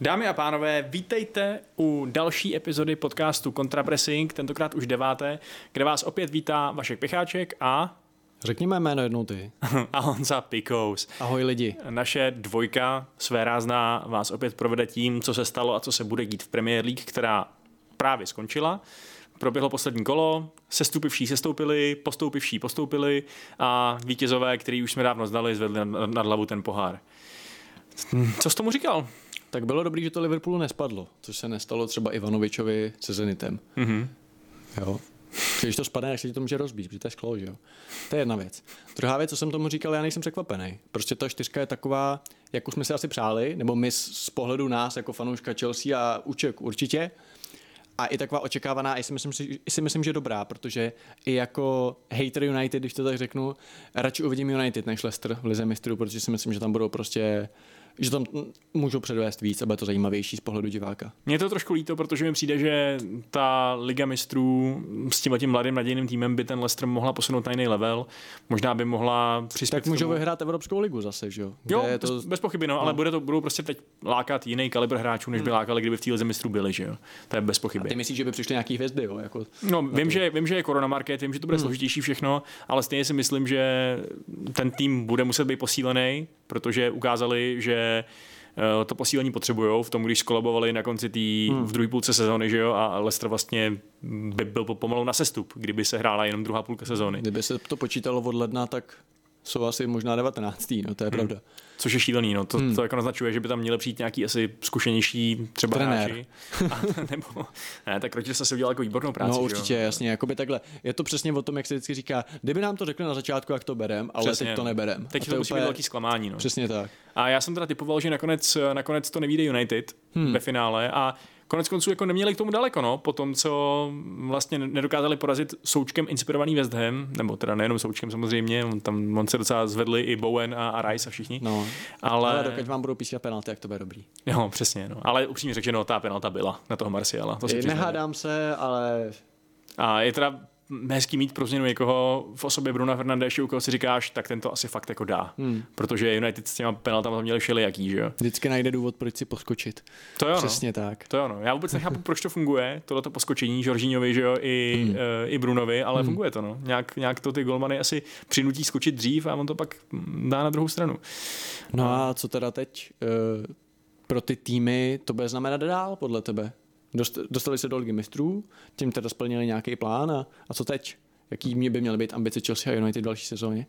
Dámy a pánové, vítejte u další epizody podcastu Contrapressing, tentokrát už deváté, kde vás opět vítá Vašek Picháček a... Řekněme jméno jednou ty. a Honza Pikous. Ahoj lidi. Naše dvojka své rázná vás opět provede tím, co se stalo a co se bude dít v Premier League, která právě skončila. Proběhlo poslední kolo, sestupivší sestoupili, postoupivší postoupili a vítězové, který už jsme dávno znali, zvedli nad, nad hlavu ten pohár. Co jsi tomu říkal? Tak bylo dobrý, že to Liverpoolu nespadlo, což se nestalo třeba Ivanovičovi se Zenitem. Mm-hmm. Jo. Když to spadne, jak se ti to může rozbít, protože to je sklo, že jo. To je jedna věc. Druhá věc, co jsem tomu říkal, já nejsem překvapený. Prostě ta čtyřka je taková, jak už jsme si asi přáli, nebo my z pohledu nás jako fanouška Chelsea a Uček určitě. A i taková očekávaná, i si myslím, i si myslím, že dobrá, protože i jako hater United, když to tak řeknu, radši uvidím United než Leicester v Lize mistrů, protože si myslím, že tam budou prostě že tam můžou předvést víc a bude to zajímavější z pohledu diváka. Mně to trošku líto, protože mi přijde, že ta Liga mistrů s tím tím mladým nadějným týmem by ten Leicester mohla posunout na jiný level. Možná by mohla přispět. Tak můžou vyhrát Evropskou ligu zase, že jo? Jo, je to... bez, pochyby, no, no, ale bude to, budou prostě teď lákat jiný kalibr hráčů, než by hmm. lákali, kdyby v té Lize mistrů byli, že jo? To je bez pochyby. A ty myslíš, že by přišly nějaký hvězdy, jo? Jako no, vím, že, vím, že je korona market, vím, že to bude hmm. složitější všechno, ale stejně si myslím, že ten tým bude muset být posílený, protože ukázali, že Eh, to posílení potřebují v tom, když skolabovali na konci tý, hmm. v druhé půlce sezóny, že jo, a Leicester vlastně by byl pomalu na sestup, kdyby se hrála jenom druhá půlka sezóny. Kdyby se to počítalo od ledna, tak jsou asi možná 19. No, to je hmm. pravda. Což je šílený, no. To, hmm. to jako naznačuje, že by tam měli přijít nějaký asi zkušenější třeba Trenér. hráči. A, nebo, ne, tak Rodgers se udělal jako výbornou práci. No určitě, jo? jasně, jakoby takhle. Je to přesně o tom, jak se vždycky říká, kdyby nám to řekli na začátku, jak to berem, ale přesně, teď to neberem. Teď to, to musí úplně... být velký zklamání. No. Přesně tak. A já jsem teda typoval, že nakonec, nakonec to nevíde United hmm. ve finále a konec konců jako neměli k tomu daleko, no, po tom, co vlastně nedokázali porazit součkem inspirovaný West Ham, nebo teda nejenom součkem samozřejmě, on tam on se docela zvedli i Bowen a, a Rice a všichni. No, ale... ale dokud vám budou pískat penalty, jak to bude dobrý. Jo, přesně, no. Ale upřímně řečeno, ta penalta byla na toho Marciala. To si Nehádám se, ale a je teda hezký mít pro změnu někoho v osobě Bruna Fernandeše, u koho si říkáš, tak ten to asi fakt jako dá. Hmm. Protože United s těma penaltama měli všelijaký, že jo. Vždycky najde důvod, proč si poskočit. To jo, Přesně no. tak. To jo, no. Já vůbec nechápu, proč to funguje, tohleto poskočení Žoržíňovi, že jo, i, hmm. uh, i Brunovi, ale hmm. funguje to, no. Nějak, nějak to ty golmany asi přinutí skočit dřív a on to pak dá na druhou stranu. No a co teda teď? Uh, pro ty týmy to bude znamenat dál, podle tebe? Dostali se do ligy mistrů, tím teda splnili nějaký plán a, a co teď? Jaký by měly být ambice Chelsea a United v další sezóně?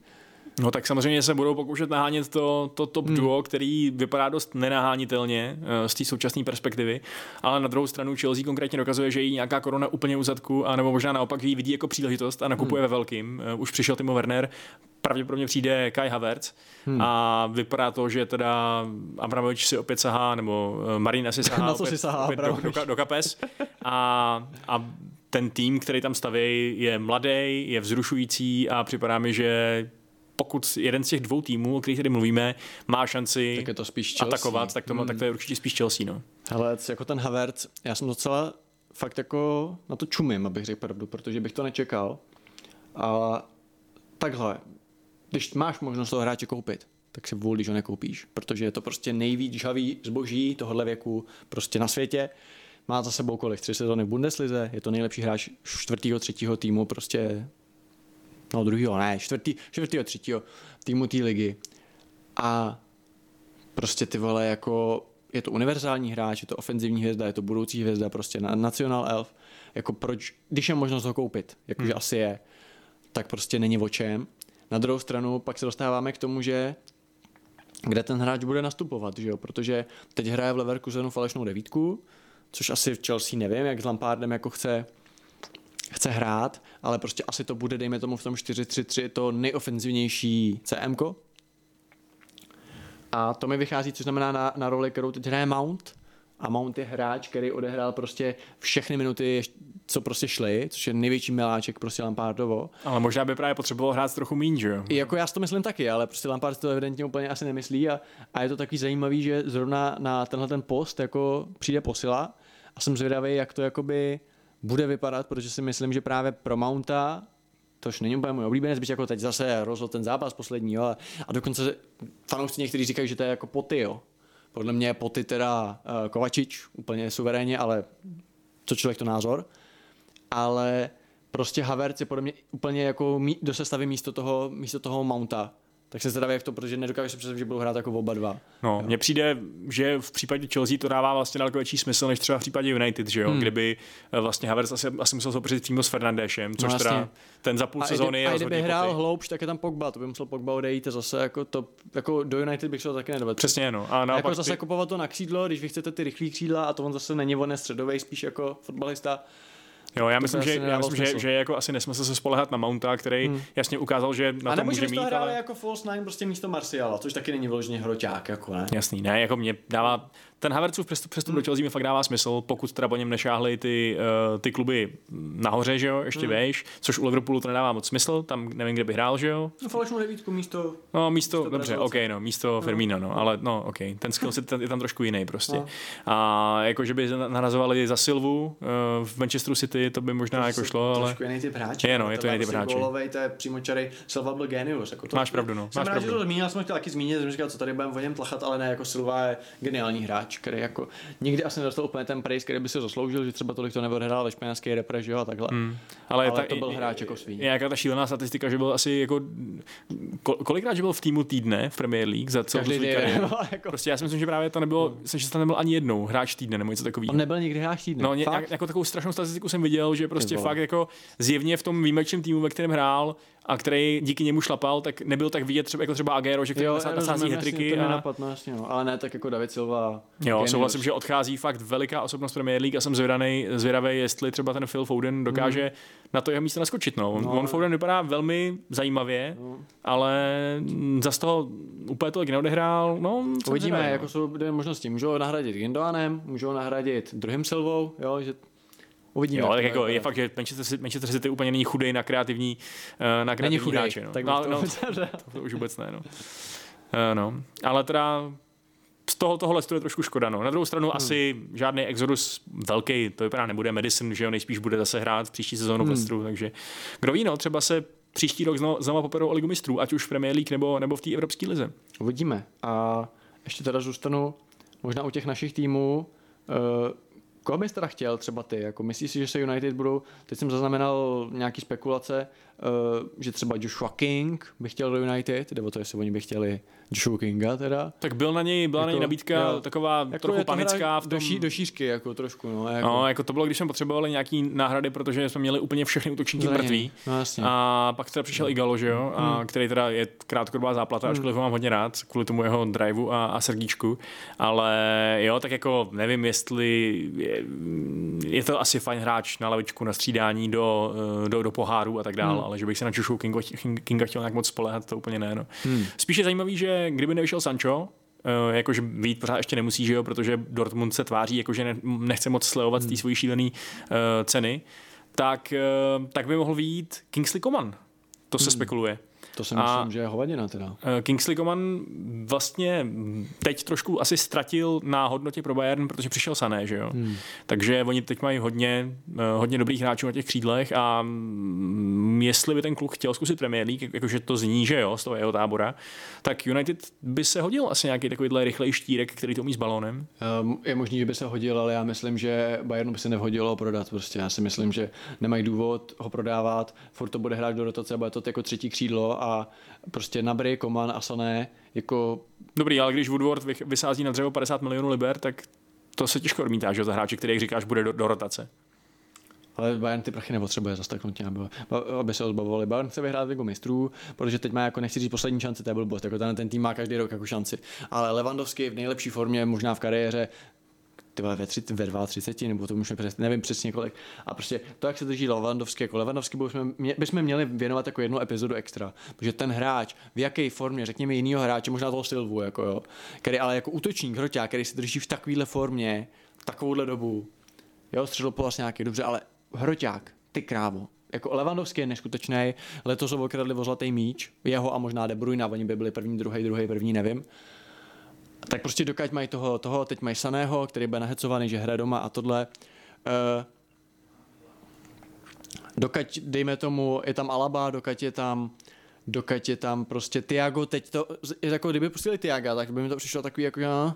No tak samozřejmě se budou pokoušet nahánět to, to top hmm. duo, který vypadá dost nenahánitelně uh, z té současné perspektivy, ale na druhou stranu Chelsea konkrétně dokazuje, že jí nějaká koruna úplně u zadku, a nebo možná naopak ji vidí jako příležitost a nakupuje hmm. ve velkým. Uh, už přišel Timo Werner, pravděpodobně přijde Kai Havertz hmm. a vypadá to, že teda Abramovič si opět sahá, nebo uh, Marina si sahá, opět, si sahá opět do, do, do, kapes a, a ten tým, který tam staví, je mladý, je vzrušující a připadá mi, že pokud jeden z těch dvou týmů, o kterých tady mluvíme, má šanci tak je to spíš atakovat, tak to, hmm. tak to je určitě spíš Chelsea. No. Hele, jako ten Havertz, já jsem docela fakt jako na to čumím, abych řekl pravdu, protože bych to nečekal. A takhle, když máš možnost toho hráče koupit, tak si vůli, že ho nekoupíš, protože je to prostě nejvíc žhavý zboží tohohle věku prostě na světě. Má za sebou kolik? Tři sezóny v Bundeslize, je to nejlepší hráč čtvrtého, třetího týmu, prostě no druhého, ne, čtvrtý, čtvrtýho, třetího týmu té ligy. A prostě ty vole jako je to univerzální hráč, je to ofenzivní hvězda, je to budoucí hvězda, prostě na National Elf. Jako proč, když je možnost ho koupit, jakože hmm. asi je, tak prostě není o čem. Na druhou stranu pak se dostáváme k tomu, že kde ten hráč bude nastupovat, že jo? protože teď hraje v Leverkusenu falešnou devítku, což asi v Chelsea nevím, jak s Lampardem jako chce chce hrát, ale prostě asi to bude, dejme tomu v tom 4-3-3, to nejofenzivnější CM. A to mi vychází, což znamená na, na roli, kterou teď hraje Mount. A Mount je hráč, který odehrál prostě všechny minuty, co prostě šly, což je největší miláček prostě Lampardovo. Ale možná by právě potřeboval hrát trochu méně, že jo? Jako já si to myslím taky, ale prostě Lampard to evidentně úplně asi nemyslí a, a je to taky zajímavý, že zrovna na tenhle ten post jako přijde posila a jsem zvědavý, jak to jakoby bude vypadat, protože si myslím, že právě pro Mounta tož není úplně můj oblíbenec, byť jako teď zase rozhodl ten zápas poslední, jo, a dokonce fanoušci někteří říkají, že to je jako poty, jo. Podle mě poty teda uh, Kovačič, úplně suverénně, ale co člověk to názor. Ale prostě Havertz je podle mě úplně jako do sestavy místo toho, místo toho Mounta. Tak se zdraví jak to, protože nedokážu si představit, že budou hrát jako oba dva. No, mně přijde, že v případě Chelsea to dává vlastně daleko větší smysl, než třeba v případě United, že jo? Hmm. Kdyby eh, vlastně Havertz asi, asi musel soupeřit přímo s Fernandešem, což no, teda ten za půl a sezóny je A kdyby hrál poty. hloubš, tak je tam Pogba, to by musel Pogba odejít zase jako to, jako do United bych se to taky nedovedl. Přesně, no. A, a jako zase ty... kupovat to na křídlo, když vy chcete ty rychlý křídla a to on zase není on středový, spíš jako fotbalista Jo, já myslím, že, já myslím že, že, jako asi nesmysl se spolehat na Mounta, který hmm. jasně ukázal, že na a to může mít. A ale... jako false nine prostě místo Marciala, což taky není vložně hroťák, jako ne. Jasný, ne, jako mě dává, ten Havertzův přestup, přestup hmm. do Chelsea mi fakt dává smysl, pokud teda po něm nešáhly ty, uh, ty kluby nahoře, že jo, ještě hmm. vejš, což u Liverpoolu to nedává moc smysl, tam nevím, kde by hrál, že jo. No falešnou devítku místo... No místo, místo dobře, OK, no, místo no. Firmino, no, ale no, OK, ten skill set je tam trošku jiný prostě. No. A jako, že by narazovali za Silvu uh, v Manchesteru City, to by možná to jako šlo, ale... Trošku jiný typ hráče. Je, no, je to jiný typ hráče. Golovej, to je přímočarý Silva byl genius. Jako to, máš pravdu, no. Jsem máš rád, že to zmínil, jsem chtěl taky zmínit, jsem říkal, co tady budeme o něm tlachat, ale ne, jako Silva je geniální hráč, který jako nikdy asi nedostal úplně ten praise, který by si zasloužil, že třeba tolik to neodhrál ve španělské repre, že jo, a takhle. Hmm. Ale, ale ta, to byl hráč jako svý. Je jaká ta šílená statistika, že byl asi jako kolikrát, že byl v týmu týdne v Premier League za celou svůj kariéru. jako... Prostě já si myslím, že právě to nebylo, no. jsem, že to nebyl ani jednou hráč týdne nebo něco takového. On nebyl nikdy hráč týdne. No, ně, jako takovou strašnou statistiku jsem viděl, že prostě fakt jako zjevně v tom výjimečném týmu, ve kterém hrál, a který díky němu šlapal, tak nebyl tak vidět třeba, jako třeba Agero, že který nasází hetriky. A... Napad, no, jasně, no. Ale ne tak jako David Silva. Jo, souhlasím, že odchází fakt veliká osobnost Premier League a jsem zvědaný, zvědavý, jestli třeba ten Phil Foden dokáže hmm. na to jeho místo naskočit. No. no. On Foden vypadá velmi zajímavě, no. ale za toho úplně tolik neodehrál. No, Uvidíme, no. jako jsou dvě možnosti. Můžou ho nahradit Gindoanem, můžou ho nahradit druhým Silvou, jo, že Uvidíme. Jo, tak jako je fakt, že Manchester City, Manchester City úplně není chudej na kreativní, eh, na kreativní není hráče. No. Tak no, to, no, to, to, už vůbec ne. No. Uh, no. Ale teda z toho, tohle je trošku škoda. No. Na druhou stranu hmm. asi žádný exodus velký, to vypadá nebude. Medicine, že jo, nejspíš bude zase hrát v příští sezónu hmm. v Lestru, takže kdo ví, no, třeba se příští rok znovu, znovu poperou o ligu mistrů, ať už v Premier League nebo, nebo v té Evropské lize. Uvidíme. A ještě teda zůstanu možná u těch našich týmů. Koho bys teda chtěl třeba ty? Jako myslíš si, že se United budou, teď jsem zaznamenal nějaký spekulace, uh, že třeba Joshua King by chtěl do United, nebo to jestli oni by chtěli Joshua Kinga teda. Tak byl na něj, byla jako, na něj nabídka jo, taková jako trochu panická. V tom... do, ší, do šířky jako trošku. No, jako... no, jako to bylo, když jsme potřebovali nějaký náhrady, protože jsme měli úplně všechny útočníky mrtví. No, jasně. A pak teda přišel no. Igalo, že jo, a hmm. který teda je krátkodobá záplata, hmm. ačkoliv ho mám hodně rád, kvůli tomu jeho driveu a, a srdíčku. Ale jo, tak jako nevím, jestli je, je to asi fajn hráč na lavičku, na střídání do, eh, do, do poháru a tak dále, hmm. ale že bych se na Joshua Kinga, Kinga chtěl nějak moc spolehat, to úplně ne. No. Hmm. Spíš je zajímavý, že kdyby nevyšel Sancho, Uh, jakože vít pořád ještě nemusí, že jo, protože Dortmund se tváří, jakože ne, nechce moc slevovat hmm. z té svojí šílené uh, ceny, tak, uh, tak by mohl vít Kingsley Coman. To se hmm. spekuluje. To si myslím, a že je hovadina teda. Eh, Kingsley Coman vlastně teď trošku asi ztratil na hodnotě pro Bayern, protože přišel Sané, že jo. Hmm. Takže oni teď mají hodně, eh, hodně dobrých hráčů na těch křídlech a mm, jestli by ten kluk chtěl zkusit Premier League, jakože to zní, že jo, z toho jeho tábora, tak United by se hodil asi nějaký takovýhle rychlej štírek, který to umí s balónem. Um, je možný, že by se hodil, ale já myslím, že Bayernu by se nevhodilo ho prodat. Prostě já si myslím, že nemají důvod ho prodávat, furt to bude hrát do rotace, bude to jako třetí křídlo a prostě Nabry, Koman a Sané jako... Dobrý, ale když Woodward vysází na dřevo 50 milionů liber, tak to se těžko odmítá, že za hráče, který, jak říkáš, bude do, do rotace. Ale Bayern ty prachy nepotřebuje zase tak nutně, aby, aby se odbavovali. Bayern chce vyhrát ligu mistrů, protože teď má jako nechci říct poslední šanci, to je blbost, jako ten, ten tým má každý rok jako šanci. Ale Levandovský v nejlepší formě, možná v kariéře, ty ve, tři, ve 32, nebo to už přes, nevím přesně kolik. A prostě to, jak se drží Levandovský, jako Levandovský bychom, mě, bychom měli věnovat jako jednu epizodu extra. Protože ten hráč, v jaké formě, řekněme jinýho hráče, možná toho Silvu, jako jo, který ale jako útočník, hroťák, který se drží v takovéhle formě, takovouhle dobu, jo, středopolas nějaký, dobře, ale hroťák, ty krávo, jako Levandovský je neskutečný, letos ho okradli o zlatý míč, jeho a možná De Bruyne, oni by byli první, druhý, druhý, první, nevím tak prostě dokud mají toho, toho teď mají Saného, který bude nahecovaný, že hraje doma a tohle, uh, dokud, dejme tomu, je tam Alaba, dokud je tam dokud je tam prostě Tiago, teď to, jako kdyby pustili Tiaga, tak by mi to přišlo takový jako, no,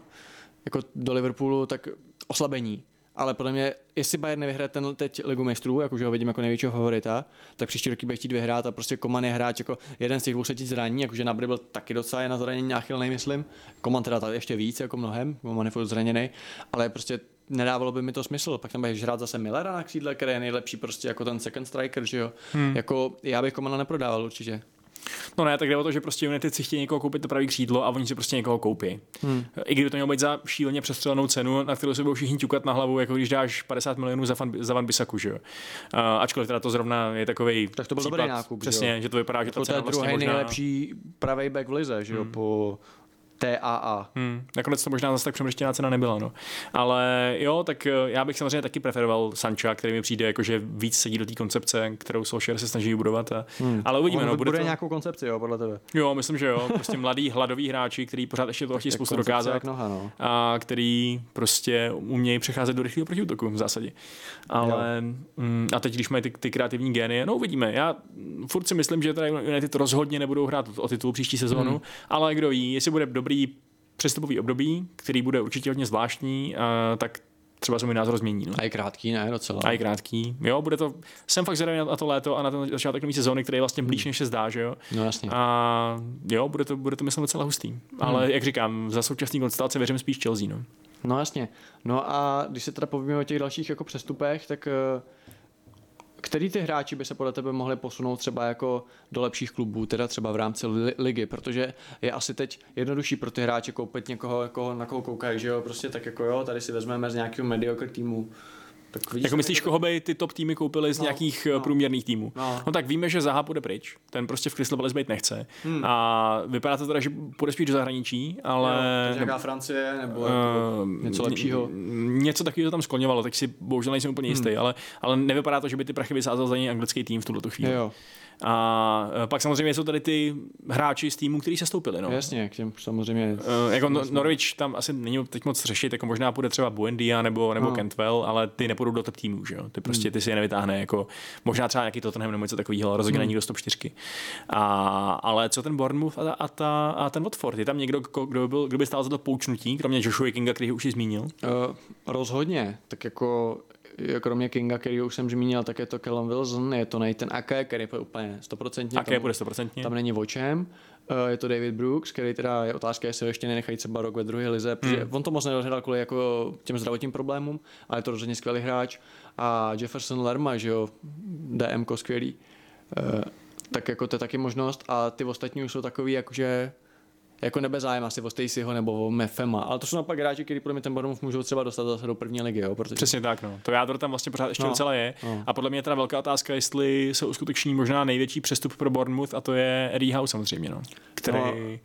jako do Liverpoolu, tak oslabení. Ale podle mě, jestli Bayern nevyhraje ten teď Ligu mistrů, jakože ho vidím jako největšího favorita, tak příští roky bude chtít vyhrát a prostě Koman je hráč jako jeden z těch dvou třetí zraní, jakože Nabry byl taky docela je na zranění náchylný, myslím. Koman teda tady ještě víc, jako mnohem, Koman je furt zraněný, ale prostě nedávalo by mi to smysl. Pak tam budeš hrát zase Millera na křídle, který je nejlepší prostě jako ten second striker, že jo. Hmm. Jako já bych Komana neprodával určitě. No ne, tak jde o to, že prostě United si chtějí někoho koupit to pravý křídlo a oni si prostě někoho koupí. Hmm. I kdyby to mělo být za šíleně přestřelenou cenu, na kterou se budou všichni ťukat na hlavu, jako když dáš 50 milionů za, fan, za Van Bisaku, že jo. Uh, ačkoliv teda to zrovna je takový. Tak to byl dobrý nákup. Přesně, že, že to vypadá, že to cena je vlastně druhý možná... nejlepší pravý back v lize, že jo, hmm. po TAA. Hmm, nakonec to možná zase tak přemrštěná cena nebyla, no. Ale jo, tak eh, já bych samozřejmě taky preferoval Sancha, který mi přijde jako, že víc sedí do té koncepce, kterou Solskjaer se snaží budovat. A, hmm. Ale uvidíme, no. Bude, bude to... nějakou koncepci, jo, podle tebe. Jo, myslím, že jo. Prostě mladý, hladový hráči, který pořád ještě to chtějí spoustu dokázat. Noha, no. A který prostě umějí přecházet do rychlého protiútoku v zásadě. Ale mm, a teď, když mají ty, ty kreativní gény, no uvidíme. Já furt si myslím, že tady United rozhodně nebudou hrát o titul příští sezónu, hmm. ale kdo ví, jestli bude dobrý přestupový období, který bude určitě hodně zvláštní, tak třeba se můj názor změní. No. A je krátký, ne, docela. A je krátký. Jo, bude to, jsem fakt zvědavý na to léto a na ten začátek nové sezóny, který je vlastně blíž, hmm. než se zdá, že jo. No jasně. A jo, bude to, bude to myslím docela hustý. Hmm. Ale jak říkám, za současný konstelace věřím spíš Chelsea, no. No jasně. No a když se teda povíme o těch dalších jako přestupech, tak uh který ty hráči by se podle tebe mohli posunout třeba jako do lepších klubů, teda třeba v rámci li- ligy, protože je asi teď jednodušší pro ty hráče koupit někoho, jako, na koho koukají, že jo, prostě tak jako jo, tady si vezmeme z nějakého mediocre týmu tak vidíš, jako myslíš, koho by ty top týmy koupily z no, nějakých no, průměrných týmů? No. no. tak víme, že Zaha půjde pryč. Ten prostě v Crystal Palace být nechce. Hmm. A vypadá to teda, že půjde spíš do zahraničí, ale... Jo, nějaká Francie nebo uh, něco lepšího? Něco takového tam skloňovalo, tak si bohužel nejsem úplně jistý, hmm. ale, ale nevypadá to, že by ty prachy vysázel za něj anglický tým v tuto chvíli. Jo. A e, pak samozřejmě jsou tady ty hráči z týmu, kteří se stoupili. No. Jasně, k těm samozřejmě. Uh, jako no, Norwich tam asi není teď moc řešit, jako možná půjde třeba Buendia nebo, nebo no. Cantwell, ale ty nepůjdou do top týmu, že jo. Ty prostě hmm. ty si je nevytáhne, jako možná třeba nějaký Tottenham nebo něco takového, ale rozhodně hmm. není do stop 4. A, ale co ten Bournemouth a, a, ta, a ten Watford? Je tam někdo, kdo by, byl, kdo by stál za to poučnutí, kromě Joshua Kinga, který už si zmínil? Uh, rozhodně, tak jako kromě Kinga, který už jsem zmínil, tak je to Callum Wilson, je to Nathan Ake, který je úplně 100%. Ake bude 100%. Tam není o čem. Eh, je to David Brooks, který teda je otázka, jestli ho ještě nenechají třeba rok ve druhé lize, protože hmm. on to moc nedohrál kvůli jako těm zdravotním problémům, ale je to rozhodně skvělý hráč. A Jefferson Lerma, že jo, DM skvělý. Uh, tak jako to je taky možnost a ty ostatní už jsou takový, jakože jako nebe zájem asi o Stacyho nebo o Mefema, ale to jsou naopak hráči, kteří podle mě ten Bournemouth můžou třeba dostat zase do první ligy. Jo, protože... Přesně tak, no. To jádro tam vlastně pořád ještě no, docela je. No. A podle mě je teda velká otázka, jestli se uskuteční možná největší přestup pro Bournemouth a to je Eddie Howe samozřejmě, no. Který... No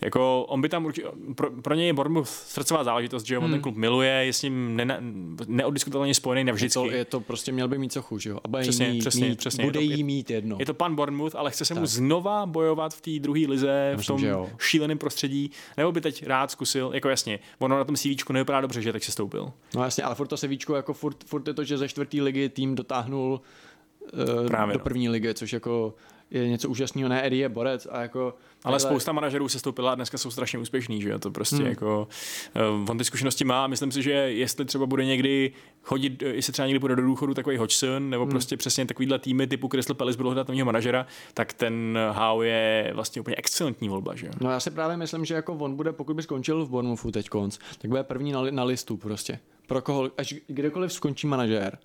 jako on by tam určitě, pro, pro něj je Bournemouth srdcová záležitost, že hmm. on ten klub miluje, je s ním ne, neodiskutovatelně spojený navždycky. Je to, je to prostě měl by mít cochu, že jo? A bude přesně, jí přesně, mít, přesně. Bude jí mít jedno. Je to pan Bournemouth, ale chce se tak. mu znova bojovat v té druhé lize, Myslím, v tom šíleném prostředí, nebo by teď rád zkusil, jako jasně, ono na tom CV nevypadá dobře, že tak se stoupil. No jasně, ale furt to CV jako furt, furt je to, že ze čtvrtý ligy tým dotáhnul uh, Právě, do no. první ligy, což jako je něco úžasného. Ne, Eddie je borec a jako... Ale takhle... spousta manažerů se stoupila a dneska jsou strašně úspěšní, že to prostě hmm. jako... Uh, on ty zkušenosti má myslím si, že jestli třeba bude někdy chodit, eh, jestli třeba někdy bude do důchodu takový Hodgson, nebo hmm. prostě přesně takovýhle týmy typu Crystal Palace budou hledat nového manažera, tak ten Howe je vlastně úplně excelentní volba, že No já si právě myslím, že jako on bude, pokud by skončil v Bournemouthu teď konc, tak bude první na, na listu prostě. Pro koho, až kdekoliv skončí manažér,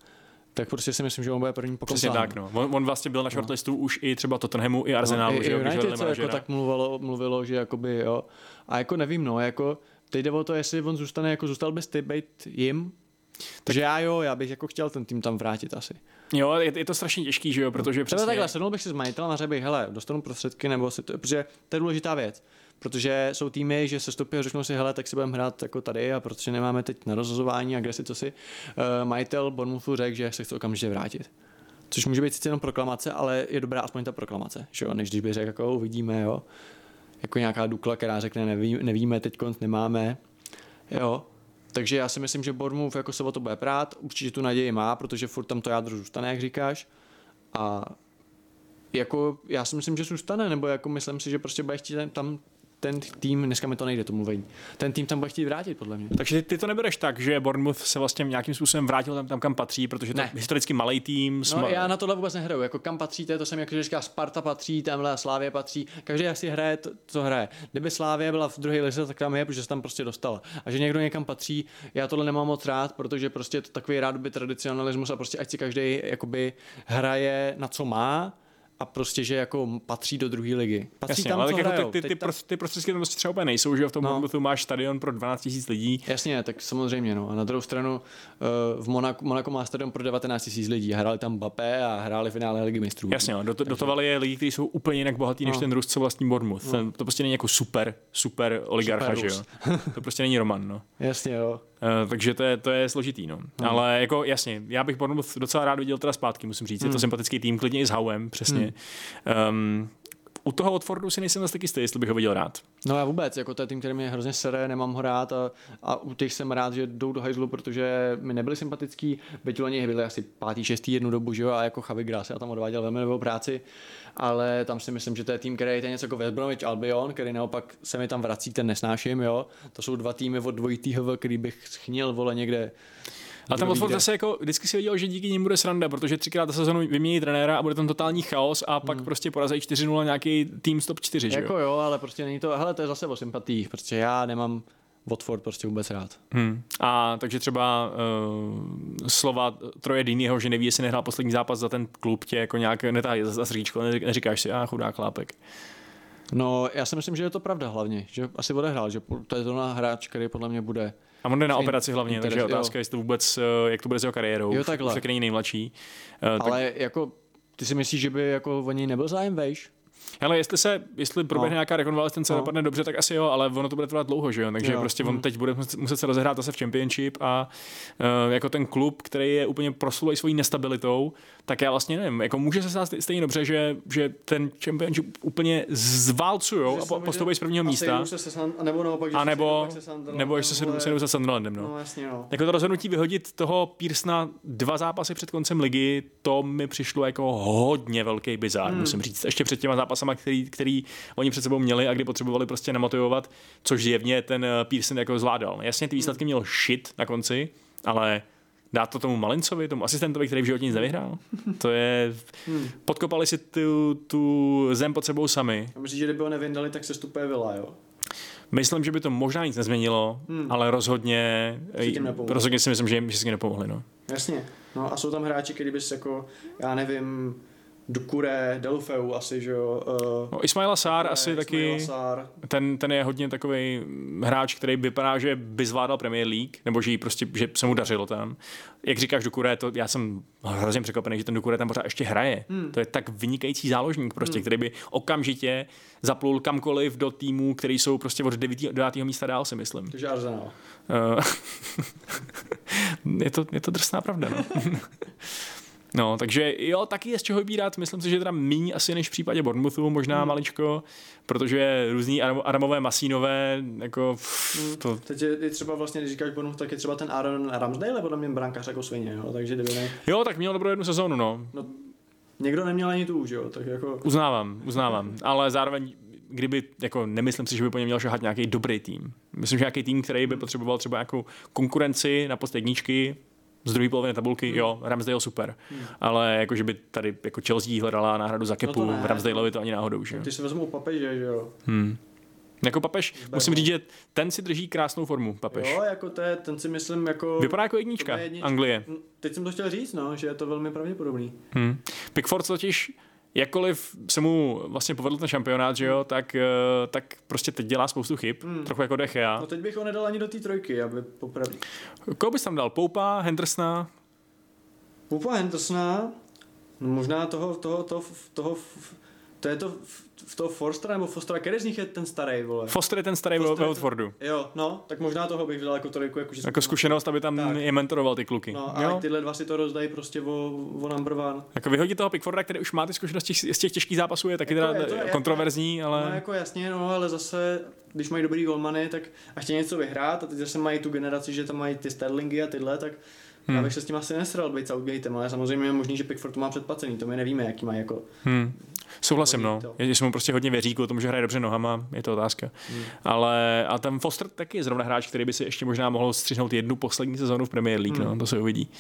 tak prostě si myslím, že on bude první pokon Přesně tak, no. On, on, vlastně byl na shortlistu no. už i třeba Tottenhamu, i Arsenalu, no, že i, i United se jako tak mluvilo, mluvilo, že jakoby, jo. A jako nevím, no, jako teď jde o to, jestli on zůstane, jako zůstal ty být jim, takže já jo, já bych jako chtěl ten tým tam vrátit asi. Jo, je, je to strašně těžký, že jo, protože no. přesně... takhle, sednul bych si s majitelem a řekl bych, hele, dostanu prostředky, nebo si to, protože to je důležitá věc protože jsou týmy, že se stopí a řeknou si, hele, tak si budeme hrát jako tady a protože nemáme teď na rozhazování a kde si to si, uh, majitel Bournemouthu řekl, že se chce okamžitě vrátit. Což může být sice jenom proklamace, ale je dobrá aspoň ta proklamace, že jo? než když by řekl, jako uvidíme, jo. Jako nějaká Dukla, která řekne, neví, nevíme, teď konc nemáme, jo. Takže já si myslím, že Bournemouth jako se o to bude prát, určitě tu naději má, protože furt tam to jádro zůstane, jak říkáš. A jako já si myslím, že zůstane, nebo jako myslím si, že prostě bude chtít tam ten tým, dneska mi to nejde, to mluvení, ten tým tam bude chtít vrátit, podle mě. Takže ty to nebereš tak, že Bournemouth se vlastně nějakým způsobem vrátil tam, tam kam patří, protože to je historicky malý tým. No, sma... já na tohle vůbec nehraju. Jako kam patříte, to jsem jako říká, Sparta patří, tamhle Slávě patří. Každý asi hraje, to, co hraje. Kdyby Slávě byla v druhé lize, tak tam je, protože se tam prostě dostala. A že někdo někam patří, já tohle nemám moc rád, protože prostě je to takový rád by tradicionalismus a prostě ať si každý jakoby hraje na co má a prostě, že jako patří do druhé ligy. Patří Jasně, tam, ale co tak jako ty, ty, ty, tam... ty prostředky tam prostě třeba úplně nejsou, že v tom no. máš stadion pro 12 000 lidí. Jasně, tak samozřejmě. No. A na druhou stranu uh, v Monaku, Monaku má stadion pro 19 000 lidí. Hráli tam Bape a hráli finále ligy mistrů. Jasně, no. Dot, dotovali je lidi, kteří jsou úplně jinak bohatí no. než ten Rus, co vlastní Bournemouth. No. To prostě není jako super, super oligarcha, super že jo. to prostě není Roman, no. Jasně, jo. Uh, takže to je, to je složitý, no. Hmm. Ale jako jasně, já bych Bournemouth docela rád viděl teda zpátky, musím říct. Hmm. Je to hmm. sympatický tým, klidně i s Howem, přesně. Hmm. Um, u toho Watfordu si nejsem zase taky jistý, jestli bych ho viděl rád. No já vůbec, jako to je tým, který mě hrozně sere, nemám ho rád a, a u těch jsem rád, že jdou do hajzlu, protože mi nebyli sympatický, byť oni byli asi pátý, šestý jednu dobu, že jo, a jako Javi Gras, já tam odváděl velmi dobrou práci, ale tam si myslím, že to je tým, který je něco jako West Bromwich Albion, který naopak se mi tam vrací, ten nesnáším, jo. To jsou dva týmy od dvojitýho, který bych schnil vole někde a ten Watford zase jako vždycky si věděl, že díky nim bude sranda, protože třikrát za sezonu vymění trenéra a bude tam totální chaos a pak hmm. prostě porazí 4-0 nějaký tým stop 4, že Jako jo, ale prostě není to, hele, to je zase o sympatích, protože já nemám Watford prostě vůbec rád. Hmm. A takže třeba uh, slova Troje Dýnyho, že neví, jestli nehrál poslední zápas za ten klub, tě jako nějak netáhí za srdíčko, neříkáš si, a chudá chlápek. No, já si myslím, že je to pravda hlavně, že asi odehrál, že to je to hráč, který podle mě bude a on jde na operaci hlavně, interes, takže otázka, jo. jestli to vůbec, eh, jak to bude s jeho kariérou. Jo, takhle. Už není nejmladší. Uh, Ale tak... jako, ty si myslíš, že by jako o něj nebyl zájem, vejš? Hele, jestli se, jestli proběhne no. nějaká rekonvalescence no. dopadne dobře, tak asi jo, ale ono to bude trvat dlouho, že jo? Takže jo. prostě on hmm. teď bude muset se rozehrát zase v Championship a uh, jako ten klub, který je úplně proslulý svojí nestabilitou, tak já vlastně nevím, jako může se stát stejně dobře, že, že ten Championship úplně zválcujou a postoupí z prvního místa. Se se, nebo naopak, a nebo, nebo ještě se sedou se Sunderlandem. No. no, jasně, no. Jako to rozhodnutí vyhodit toho Pearsona dva zápasy před koncem ligy, to mi přišlo jako hodně velký bizár, hmm. musím říct. Ještě před těma zápasy zápasama, který, který oni před sebou měli a kdy potřebovali prostě nemotivovat, což zjevně ten eh, Pearson jako zvládal. Jasně ty výsledky měl shit na konci, ale dát to tomu Malincovi, tomu asistentovi, který v životě nic nevyhrál. To je... Hmm. Podkopali si tu, tu zem pod sebou sami. A myslíš, že kdyby ho nevyndali, tak se stupuje vila, jo? Myslím, že by to možná nic nezměnilo, hmm. ale rozhodně, rozhodně si myslím, že jim všichni nepomohli. No. Jasně. No a jsou tam hráči, který bys jako, já nevím, Dukure, Delufeu asi, že jo. Uh, no, Ismaila Sár asi Ismail taky, Sár. Ten, ten je hodně takový hráč, který vypadá, že by zvládal Premier League, nebo že, jí prostě, že se mu dařilo tam. Jak říkáš Dukure, to já jsem hrozně překvapený, že ten Dukure tam pořád ještě hraje. Hmm. To je tak vynikající záložník prostě, hmm. který by okamžitě zaplul kamkoliv do týmů, který jsou prostě od 9. do 9. místa dál, si myslím. Takže Arsenal. Uh, je, to, je to drsná pravda, no. No, takže jo, taky je z čeho vybírat. Myslím si, že teda méně asi než v případě Bournemouthu, možná hmm. maličko, protože různý Adamové Masínové, jako hmm. to... Teď je, je, třeba vlastně, když říkáš Bournemouth, tak je třeba ten Aaron Ramsdale, podle mě brankář jako svině, jo, takže kdyby ne... Jo, tak měl dobrou jednu sezónu, no. no někdo neměl ani tu, že jo, tak jako... Uznávám, uznávám, ale zároveň kdyby, jako nemyslím si, že by po něm měl šahat nějaký dobrý tým. Myslím, že nějaký tým, který by potřeboval třeba nějakou konkurenci na post jedničky, z druhé poloviny tabulky, hmm. jo, Ramsdale super, hmm. ale jako, že by tady jako Chelsea hledala náhradu za kepu, no Ramsdaleovi to ani náhodou, že jo. Ty si vezmu papeže, že jo. Hmm. Jako papež, musím říct, že ten si drží krásnou formu, papež. Jo, jako to je, ten si myslím jako... Vypadá jako jednička, jednička. Anglie. Teď jsem to chtěl říct, no, že je to velmi pravděpodobný. Hmm. Pickford totiž jakkoliv se mu vlastně povedl ten šampionát, že jo, tak, eh, tak prostě teď dělá spoustu chyb, hmm. trochu jako Dechea. No teď bych ho nedal ani do té trojky, aby popravil. Koho bys tam dal? Poupa, Hendersona? Poupa, Hendersona, no možná toho, toho, toho, toho, to je to v toho Forstera nebo Fostera, který z nich je ten starý, vole? Foster je ten starý ve Watfordu. Jo, no, tak možná toho bych vzal jako trojku. Jako, že jako zkušenost, aby tam tak. je mentoroval ty kluky. No, a jo? tyhle dva si to rozdají prostě o, o number one. Jako vyhodit toho Pickforda, který už má ty zkušenosti z těch těžkých zápasů, je taky jako teda je to, kontroverzní, jako, ale... No, jako jasně, no, ale zase, když mají dobrý golmany, tak a chtějí něco vyhrát a teď zase mají tu generaci, že tam mají ty Sterlingy a tyhle, tak Hmm. Já bych se s tím asi nesral být Southgatem, ale samozřejmě je možný, že Pickford to má předplacený, to my nevíme, jaký má jako. Hmm. Souhlasím, no. Je, že mu prostě hodně věří, o tom, že hraje dobře nohama, je to otázka. Hmm. Ale a ten Foster taky je zrovna hráč, který by si ještě možná mohl střihnout jednu poslední sezónu v Premier League, no, hmm. no, to se uvidí.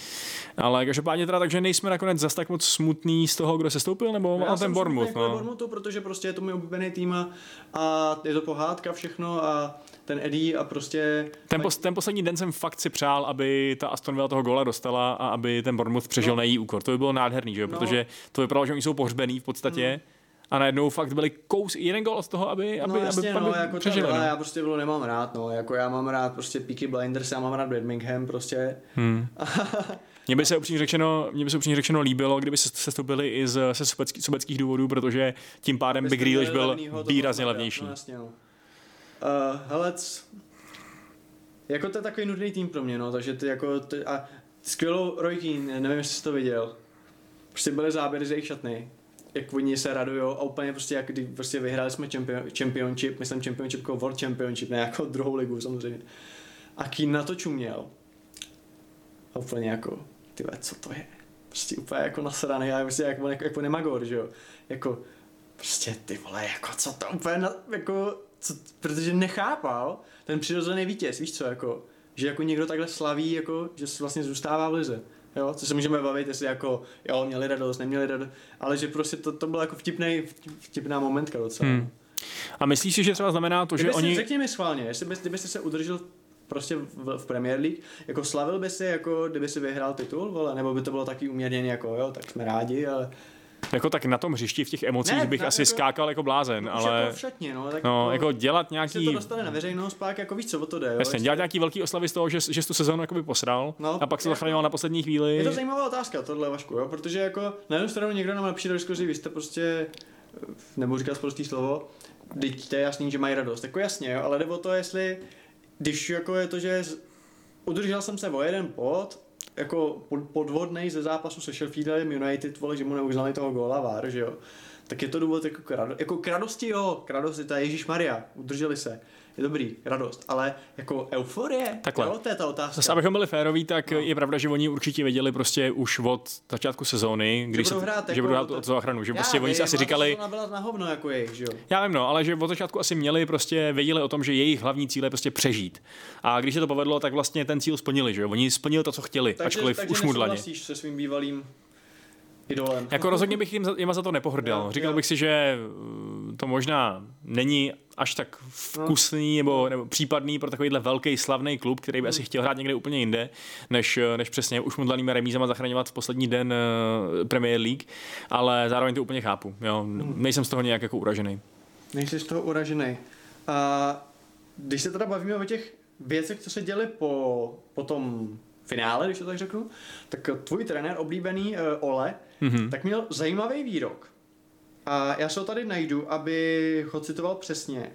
Ale každopádně teda, takže nejsme nakonec zas tak moc smutný z toho, kdo se stoupil, nebo no, ten Bournemouth. No. Bournemouthu, protože prostě je to můj oblíbený tým a, a je to pohádka všechno a ten Eddie a prostě... Ten, pos, ten poslední den jsem fakt si přál, aby ta Aston Villa toho gola dostala a aby ten Bournemouth přežil no. na její úkor. To by bylo nádherný, že jo? No. protože to vypadalo, že oni jsou pohřbený v podstatě. Hmm a najednou fakt byli kous, jeden gol z toho, aby, aby, no, jasně, aby, no, aby jako přežili. no. Já prostě bylo nemám rád, no. Jako já mám rád prostě Peaky Blinders, já mám rád Birmingham prostě. Hmm. Mně by se upřímně řečeno, mě by se upřímně řečeno líbilo, kdyby se sestoupili i z, se sobecký, sobeckých důvodů, protože tím pádem Big Grealish byl výrazně levnější. No, jasně, no. Uh, hele, jako to je takový nudný tým pro mě, no, takže ty jako, ty, a skvělou Roy Keane, nevím, jestli jsi to viděl, prostě byly záběry z jejich šatny, jak oni se radujou a úplně prostě jak kdy prostě vyhráli jsme champion, championship, myslím championship jako world championship, ne jako druhou ligu samozřejmě. A Keane na to čuměl. A úplně jako, ty co to je? Prostě úplně jako nasraný, a prostě jako, jako, jako nemagor, že jo? Jako, prostě ty vole, jako co to úplně, na, jako, co, protože nechápal ten přirozený vítěz, víš co, jako, že jako někdo takhle slaví, jako, že vlastně zůstává v lize. Jo, co se můžeme bavit, jestli jako, jo, měli radost, neměli radost, ale že prostě to, to bylo jako vtipnej, vtipná momentka docela. Hmm. A myslíš si, že třeba znamená to, že Kdyby oni... Si, řekni mi schválně, jestli bys, kdybyste se udržel prostě v, v Premier League, jako slavil by si, jako kdyby si vyhrál titul, vole, nebo by to bylo taky uměrněně, jako jo, tak jsme rádi, ale jako tak na tom hřišti v těch emocích ne, bych ne, asi jako, skákal jako blázen, ale... Jako v šatně, no, tak no, jako, jako dělat nějaký... Se to dostane na veřejnost, pak jako víš, co o to jde. Jo, Jasně, dělat nějaký velký oslavy z toho, že, že jsi tu sezónu jakoby posral no, a pak se zachránil na poslední chvíli. Je to zajímavá otázka, tohle Vašku, jo, protože jako na jednu stranu někdo nám napíše do diskuzi, vy jste prostě, nebudu říkat prostý slovo, teď to je jasný, že mají radost. Jako jasně, jo, ale jde o to, jestli, když jako je to, že udržel jsem se o jeden pod, jako podvodný ze zápasu se Sheffieldem United, vole, že mu neuznali toho góla VAR, že jo. Tak je to důvod jako k, rado, jako k radosti, jo, k radosti, je Ježíš Maria, udrželi se je dobrý, radost, ale jako euforie, Takhle. Jo, to je ta otázka. Zase, abychom byli féroví, tak no. je pravda, že oni určitě věděli prostě už od začátku sezóny, když že budou hrát, se, že budou hrát jako o záchranu, že prostě oni si asi říkali... byla na hovno jako jejich, že jo? Já vím, no, ale že od začátku asi měli prostě věděli o tom, že jejich hlavní cíl je prostě přežít. A když se to povedlo, tak vlastně ten cíl splnili, že jo? Oni splnili to, co chtěli, takže, ačkoliv takže už mudlaně. se svým bývalým idolem. Jako rozhodně bych jim za, jim za to nepohrdal. Jo, Říkal jo. bych si, že uh, to možná není až tak vkusný nebo, nebo případný pro takovýhle velký slavný klub, který by asi chtěl hrát někde úplně jinde, než, než přesně už mudlanými remízama zachraňovat v poslední den uh, Premier League, ale zároveň to úplně chápu. Jo. Hmm. Nejsem z toho nějak jako uražený. Nejsi z toho uražený. A když se teda bavíme o těch věcech, co se děly po, po tom finále, když to tak řeknu, tak tvůj trenér oblíbený uh, Ole, mm-hmm. tak měl zajímavý výrok. A já se ho tady najdu, aby ho citoval přesně.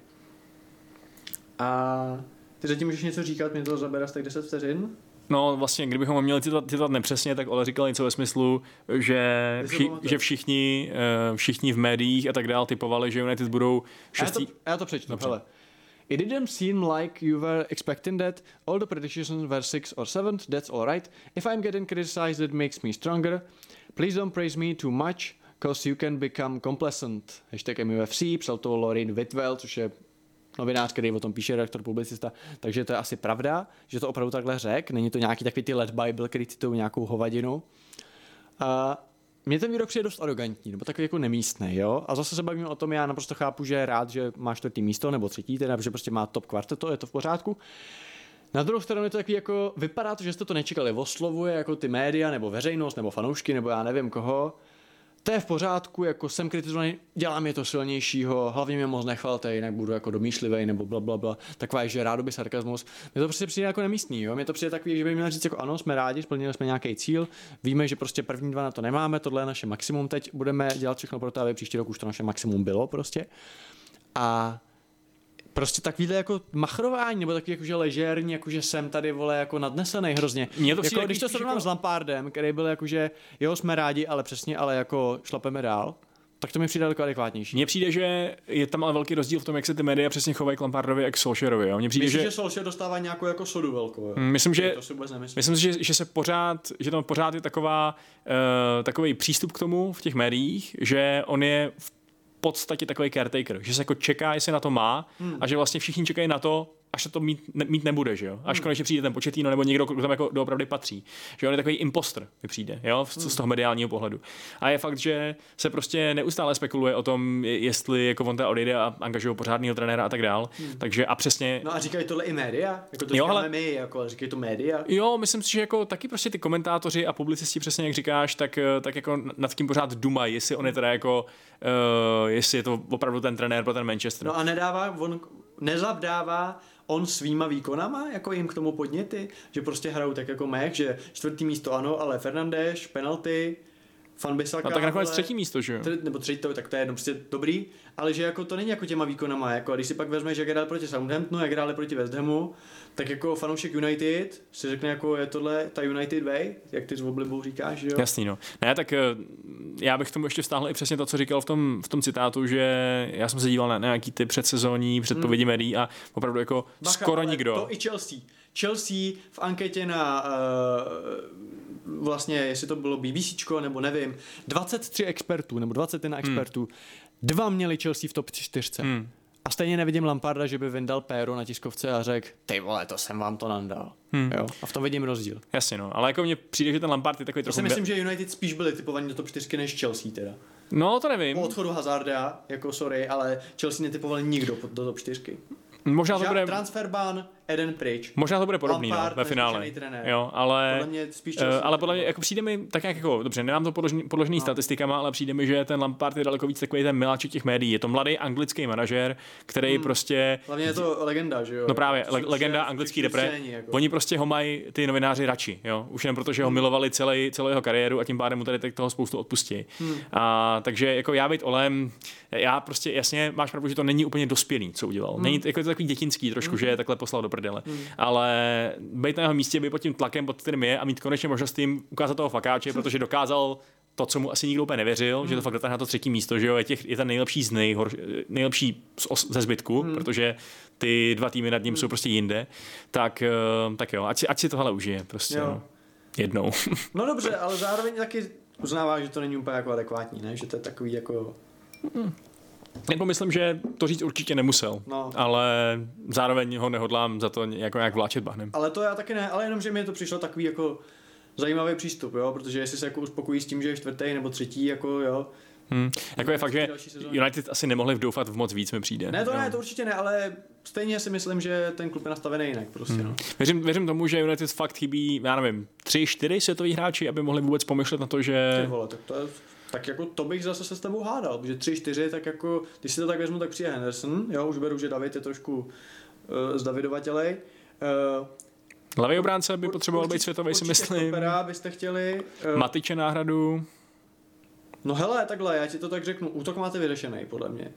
A ty zatím můžeš něco říkat, mě to zabere tak 10 vteřin. No vlastně, kdybychom ho měli citovat, citovat nepřesně, tak Ole říkal něco ve smyslu, že, vši, že všichni, uh, všichni v médiích a tak dál typovali, že United budou šestí... Já to, já to přečtu, hele. It didn't seem like you were expecting that. All the predictions were six or seventh. That's all right. If I'm getting criticized, it makes me stronger. Please don't praise me too much, cause you can become complacent. Hashtag MUFC, psal to Lorin Whitwell, což je novinář, který o tom píše, redaktor, publicista, takže to je asi pravda, že to opravdu takhle řek, není to nějaký takový ty let Bible, který citují nějakou hovadinu. Uh, mně ten výrok přijde dost arrogantní, nebo takový jako nemístný, jo. A zase se bavíme o tom, já naprosto chápu, že je rád, že máš čtvrtý místo nebo třetí, teda, že prostě má top kvarteto, je to v pořádku. Na druhou stranu je to takový jako, vypadá to, že jste to nečekali, oslovuje jako ty média, nebo veřejnost, nebo fanoušky, nebo já nevím koho to je v pořádku, jako jsem kritizovaný, dělám je to silnějšího, hlavně mě moc nechvalte, jinak budu jako domýšlivý nebo bla, bla, bla. Taková je, že rádoby sarkazmus. Mně to prostě přijde jako nemístný, jo? Mně to přijde takový, že by měl říct jako ano, jsme rádi, splnili jsme nějaký cíl, víme, že prostě první dva na to nemáme, tohle je naše maximum, teď budeme dělat všechno pro to, aby příští rok už to naše maximum bylo prostě. A prostě takovýhle jako machrování, nebo takový jakože ležérní, jakože jsem tady, vole, jako nadnesený hrozně. Mě to jako, když to srovnám jako... s Lampardem, který byl jakože, jo, jsme rádi, ale přesně, ale jako šlapeme dál, Tak to mi přijde jako adekvátnější. Mně přijde, že je tam ale velký rozdíl v tom, jak se ty média přesně chovají k Lampardovi a k Solskjaerovi. Jo? Mně přijde, Myslíš, že... že Solskjaer dostává nějakou jako sodu velkou, jo? Myslím, že To si vůbec nemyslím. Myslím že, že se pořád, že tam pořád je taková, uh, takový přístup k tomu v těch médiích, že on je v podstatě takový caretaker, že se jako čeká, jestli na to má hmm. a že vlastně všichni čekají na to, až to mít, ne, mít nebude, že jo? Až hmm. konečně přijde ten početíno nebo někdo, kdo tam jako doopravdy patří. Že on je takový imposter, mi přijde, jo? Z, z toho mediálního pohledu. A je fakt, že se prostě neustále spekuluje o tom, je- jestli jako on odejde a angažuje pořádného trenéra a tak dál. Hmm. Takže a přesně No a říkají tohle i média? Jako to Jo, ale- my, jako, říkají to média? Jo, myslím si, že jako taky prostě ty komentátoři a publicisti, přesně jak říkáš, tak, eh, tak jako nad tím pořád dumají, jestli on je teda jako, uh, jestli je to opravdu ten trenér pro ten Manchester. No a nedává, on nezavdává on svýma výkonama, jako jim k tomu podněty, že prostě hrajou tak jako mech, že čtvrtý místo ano, ale Fernandes, penalty, Fan Bissaka, no tak nakonec vole, třetí místo, že jo? Tři- nebo třetí, to, tak to je jedno, prostě dobrý, ale že jako to není jako těma výkonama, jako a když si pak vezmeš, jak hráli proti Southamptonu, jak hráli proti West Hamu, tak jako fanoušek United si řekne jako je tohle ta United way, jak ty s oblibou říkáš, že jo? Jasný, no. Ne, tak eh, já bych k tomu ještě vztáhl i přesně to, co říkal v tom, v tom citátu, že já jsem se díval na nějaký ty předsezónní předpovědi hmm. médií a opravdu jako Bacha, skoro ale nikdo. To i Chelsea. Chelsea v anketě na uh, vlastně, jestli to bylo BBCčko, nebo nevím, 23 expertů, nebo 21 expertů, dva měli Chelsea v top 4. Hmm. A stejně nevidím Lamparda, že by vyndal péro na tiskovce a řekl, ty vole, to jsem vám to nandal. Hmm. Jo? A v tom vidím rozdíl. Jasně, no. Ale jako mně přijde, že ten Lampard je takový Já trochu... si myslím, že United spíš byli typovaní do top 4 než Chelsea teda. No, to nevím. Po odchodu Hazarda, jako sorry, ale Chelsea netypovali nikdo do top 4. Možná to bude... Transfer ban, Eden pryč. Možná to bude podobný no, ve finále. trenér. Jo, ale, Podle mě spíš Chelsea ale podle mě jako přijde mi tak nějak jako, dobře, nemám to podložený, podložený no. statistikama, ale přijde mi, že ten Lampard je daleko víc takový ten miláček těch médií. Je to mladý anglický manažer, který hmm. prostě Hlavně je to legenda, že jo? No právě, To le- legenda anglický repre. scéni, jako. Oni prostě ho mají ty novináři radši, jo. Už jen proto, že ho milovali celý, celou jeho kariéru a tím pádem mu tady tak toho spoustu odpustí. Hmm. A, takže jako já být Olem, já prostě jasně máš pravdu, že to není úplně dospělý, co udělal. Hmm. Není to, jako je to takový dětinský trošku, hmm. že je takhle poslal do prdele. Hmm. Ale být na jeho místě, být pod tím tlakem, pod kterým je a mít konečně možnost jim ukázat toho fakáče, protože dokázal to, co mu asi nikdo úplně nevěřil, hmm. že to fakt dotáhne na to třetí místo, že jo, je, těch, je ten nejlepší z nejhor, nejlepší z os, ze zbytku, hmm. protože ty dva týmy nad ním hmm. jsou prostě jinde, tak, eh, tak jo, ať si, ať si tohle užije prostě, Jo. no. jednou. No dobře, ale zároveň taky uznává, že to není úplně jako adekvátní, ne? Že to je takový jako... Jako myslím, že to říct určitě nemusel, No. ale zároveň ho nehodlám za to jako nějak vláčet bahnem. Ale to já taky ne, ale jenom, že mi to přišlo takový jako zajímavý přístup, jo? Protože jestli se jako uspokojí s tím, že je čtvrtý nebo třetí, jako jo. Hmm. Jako je fakt, že. United asi nemohli doufat v moc víc, mi přijde. Ne, to ne, to určitě ne, ale stejně si myslím, že ten klub je nastavený jinak prostě, Hmm. no. Věřím, věřím tomu, že United fakt chybí, já nevím, tři, čtyři světoví hráči, aby mohli vůbec pomyšlet na to, Ty že... vole, tak to je, tak jako to bych zase se s tebou hádal, protože tři, čtyři, tak jako, když si to tak vezmu, tak přijde Henderson, jo, už beru, že David je trošku uh, zdavidovatělej. Uh, Levý obránce by potřeboval být světový, si myslím. Byste chtěli. Uh, Matiče náhradu. no hele, takhle, já ti to tak řeknu, útok máte vyřešený, podle mě.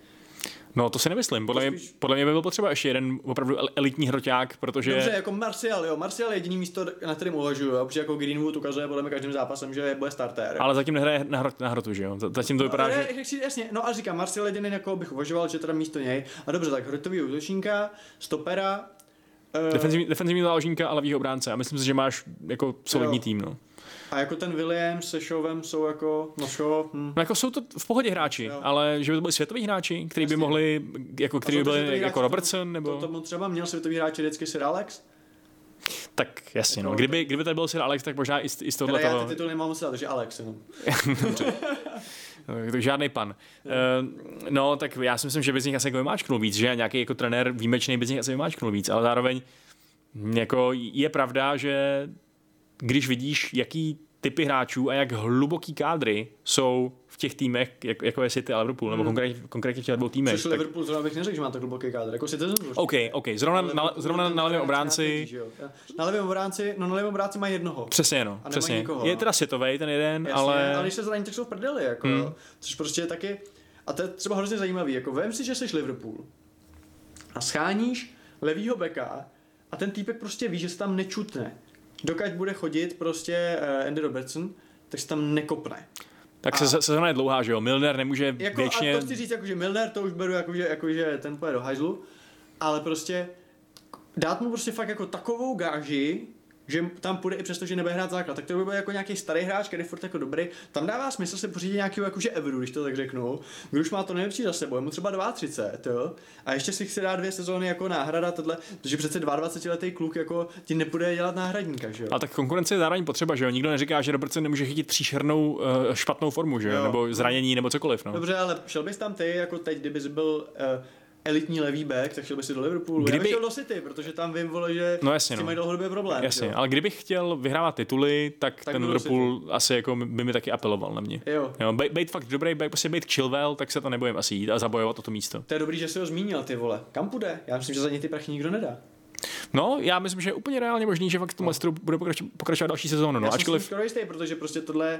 No to si nemyslím. Podle, To mě, spíš- podle mě by byl potřeba ještě jeden opravdu el- elitní hroťák, protože... Dobře, jako Martial, jo, Martial je jediný místo, na kterém uvažuju, jo, protože jako Greenwood ukazuje podle mě každým zápasem, že bude starter. Ale zatím nehraje na, hrot, na hrotu, že jo? Zatím to vypadá, no, že... jasně, no a říkám, Martial jediný, jako bych uvažoval, že teda místo něj. A dobře, tak hrotový útočníka, stopera, eh, Defenzivní, defenzivní záložníka a levýho obránce. A myslím si, že máš jako solidní Jo. tým, no. A jako ten Williams se Showem jsou jako, no Show, hm. No jako jsou to v pohodě hráči, Jo. ale že by to byli světoví hráči, kteří by mohli, jako kteří by to byli jako hráči, Robertson, to, nebo... To, to, třeba měl světový hráč vždycky Sir Alex, Tak jasně, no. Jako- Kdyby, kdyby tady byl Sir Alex, tak možná i z, i z Teda tohle já toho... ty titul nemám moc rád, takže Alex jenom. Tak žádný pan. Uh, no, tak já si myslím, že by z nich asi jako vymáčknul víc, že nějaký jako trenér výjimečný by z nich asi vymáčknul víc, ale zároveň jako je pravda, že když vidíš, jaký typy hráčů a jak hluboký kádry jsou v těch týmech, jako, jako je City a Liverpool, nebo konkrétně, konkrétně v těch dvou týmech. Což Liverpool zrovna bych neřekl, že má tak hluboký kádr. Jako už. OK, OK, zrovna, na, zrovna ten na levém obránci. Na levém obránci, no na levém obránci má jednoho. přesně no, přesně. nikoho, je teda světový ten jeden, Jasně, ale... ale když se zraní, tak jsou v prdeli, jako, Hmm. hmm. což prostě je taky, a to je třeba hrozně zajímavý, jako vem si, že jsi Liverpool a scháníš levýho beka a ten týpek prostě ví, že se tam nečutne. Dokud bude chodit prostě uh, Andy Robertson, tak se tam nekopne. Tak se, sezóna je dlouhá, že jo? Milner nemůže Jako, věčně... A to chci říct, jako, že Milner to už beru, jako, že, jako, že ten půjde do hajzlu, ale prostě dát mu prostě fakt jako takovou gáži, že tam půjde i přesto, že nebude hrát základ, tak to by byl jako nějaký starý hráč, který je furt jako dobrý. Tam dává smysl se pořídit nějakého jakože Everu, když to tak řeknu. Když už má to nejlepší za sebou, je mu třeba 32, jo. A ještě si chce dát dvě sezóny jako náhrada tohle, protože přece 22 letý kluk jako ti nepůjde dělat náhradníka, že jo. A tak konkurence je zároveň potřeba, že jo? Nikdo neříká, že Robertson nemůže chytit příšernou uh, špatnou formu, že jo? Jo. Nebo zranění, nebo cokoliv, no. Dobře, ale šel bys tam ty, jako teď, kdyby jsi byl uh, elitní levý back, tak šel bys si do Liverpoolu. Kdyby- Já bych šel do City, protože tam vím, vole, že No jasně, s tím no. mají dlouhodobě problém. Jasně, jo. ale kdybych chtěl vyhrávat tituly, tak, Tak ten Liverpool asi jako by mi taky apeloval na mě. Jo. Jo, být fakt dobrý, být, prostě být Chilwell, tak se to nebojím asi jít a zabojovat o to místo. To je dobrý, že jsi ho zmínil, ty vole. Kam půjde? Já myslím, že za ně ty prachy nikdo nedá. No, já myslím, že je úplně reálně možný, že fakt v tom Leicesteru bude pokračovat, pokračovat další sezónu. No, Já jsem ačkoliv... skoro jistý, protože prostě tohle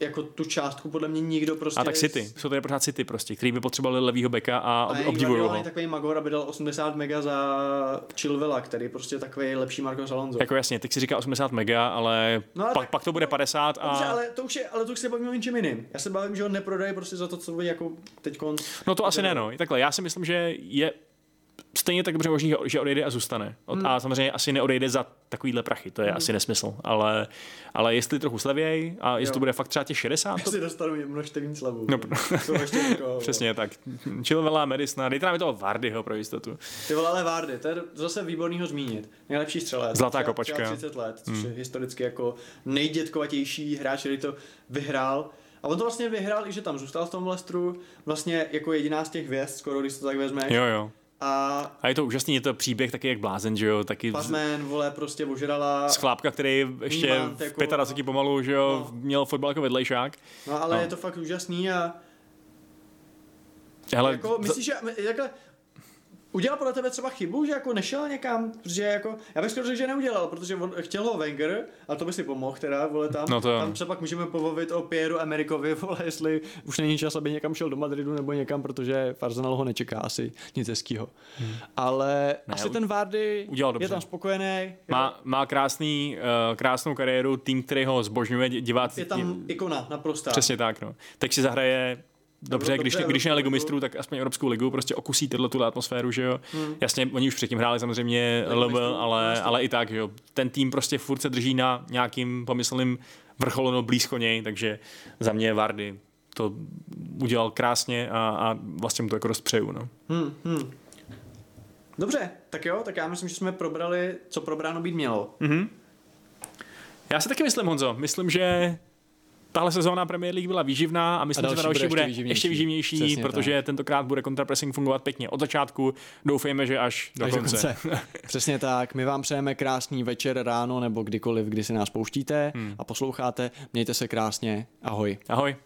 jako tu částku podle mě nikdo prostě... A tak City, jsou tady pořád City prostě, který by potřebovali levýho beka a ob, obdivují ho. takový Magor, aby dal 80 mega za Chilvela, který prostě takový lepší Marcos Alonso. Jako jasně, teď si říká 80 mega, ale, No ale pak, tak- pak to bude 50 a... Dobře, ale to už je, ale to už se bavíme o něčem jiným. Já se bavím, že ho neprodají prostě za to, co oni jako teď No to asi ne, no. Takhle, já si myslím, že je stejně tak dobře možný, že odejde a zůstane. Od, Hmm. A samozřejmě asi neodejde za takovýhle prachy, to je asi nesmysl. Ale, ale jestli trochu slevěj a jestli Jo. to bude fakt třeba těch 60, Já to, si dostanu množstevní slavu. No, to ještě jako, přesně tak. Chilvela, Medicina, dejte nám i toho Vardyho pro jistotu. Ty vole, ale Vardy, to je zase výborný ho zmínit. Nejlepší střelec. Zlatá Třeba- kopačka. třeba 30 let, což je historicky jako nejdětkovatější hráč, který to vyhrál. A on to vlastně vyhrál i, že tam zůstal v tom Leicesteru, vlastně jako jediná z těch hvězd, skoro když to tak vezmeš. Jo, jo. A A je to úžasný, je to příběh taky jak blázen, že jo, taky Batman, vole, prostě ožrala. z chlápka, který ještě v jako- 25 pomalu, že jo, No. měl fotbal jako vedlejšák. No ale No. je to fakt úžasný a Hele, jako, myslíš, že takhle, udělal podle tebe třeba chybu, že jako nešel někam, protože jako, já bych skoro řekl, že neudělal, protože on chtěl ho Wenger, a to by si pomohl teda, vole tam, No to tam se pak můžeme povovit o Pieru Amerikovi, vole, jestli už není čas, aby někam šel do Madridu nebo někam, protože v Arsenalu ho nečeká asi nic hezkýho. Hmm. Ale ne, asi u- ten Vardy udělal je dobře. tam spokojený, má, má krásný, uh, krásnou kariéru, tým, který ho zbožňuje, diváci. je tam ikona naprostá. Přesně tak, no. Teď si zahraje dobře, když, Evropskou když ne Ligu mistrů, tak aspoň Evropskou ligu, prostě okusí tyhle tu atmosféru, že jo. Hmm. Jasně, oni už předtím hráli samozřejmě LB, mistrů, ale, ale i tak, že jo. Ten tým prostě furt se drží na nějakým pomyslným vrcholu, no blízko něj, takže za mě Vardy to udělal krásně a, a vlastně mu to jako rozpřeju, no. Hmm, hmm. Dobře, tak jo, tak já myslím, že jsme probrali, co probráno být mělo. Já si taky myslím, Honzo, myslím, že tahle sezóna Premier League byla výživná a myslím, A že ta další další bude ještě ještě výživnější. výživnější, Přesně protože tentokrát bude kontrapressing fungovat pěkně od začátku. Doufejme, že až do Až konce. Přesně tak. My vám přejeme krásný večer, ráno nebo kdykoliv, kdy si nás pouštíte hmm. a posloucháte. Mějte se krásně. Ahoj. Ahoj.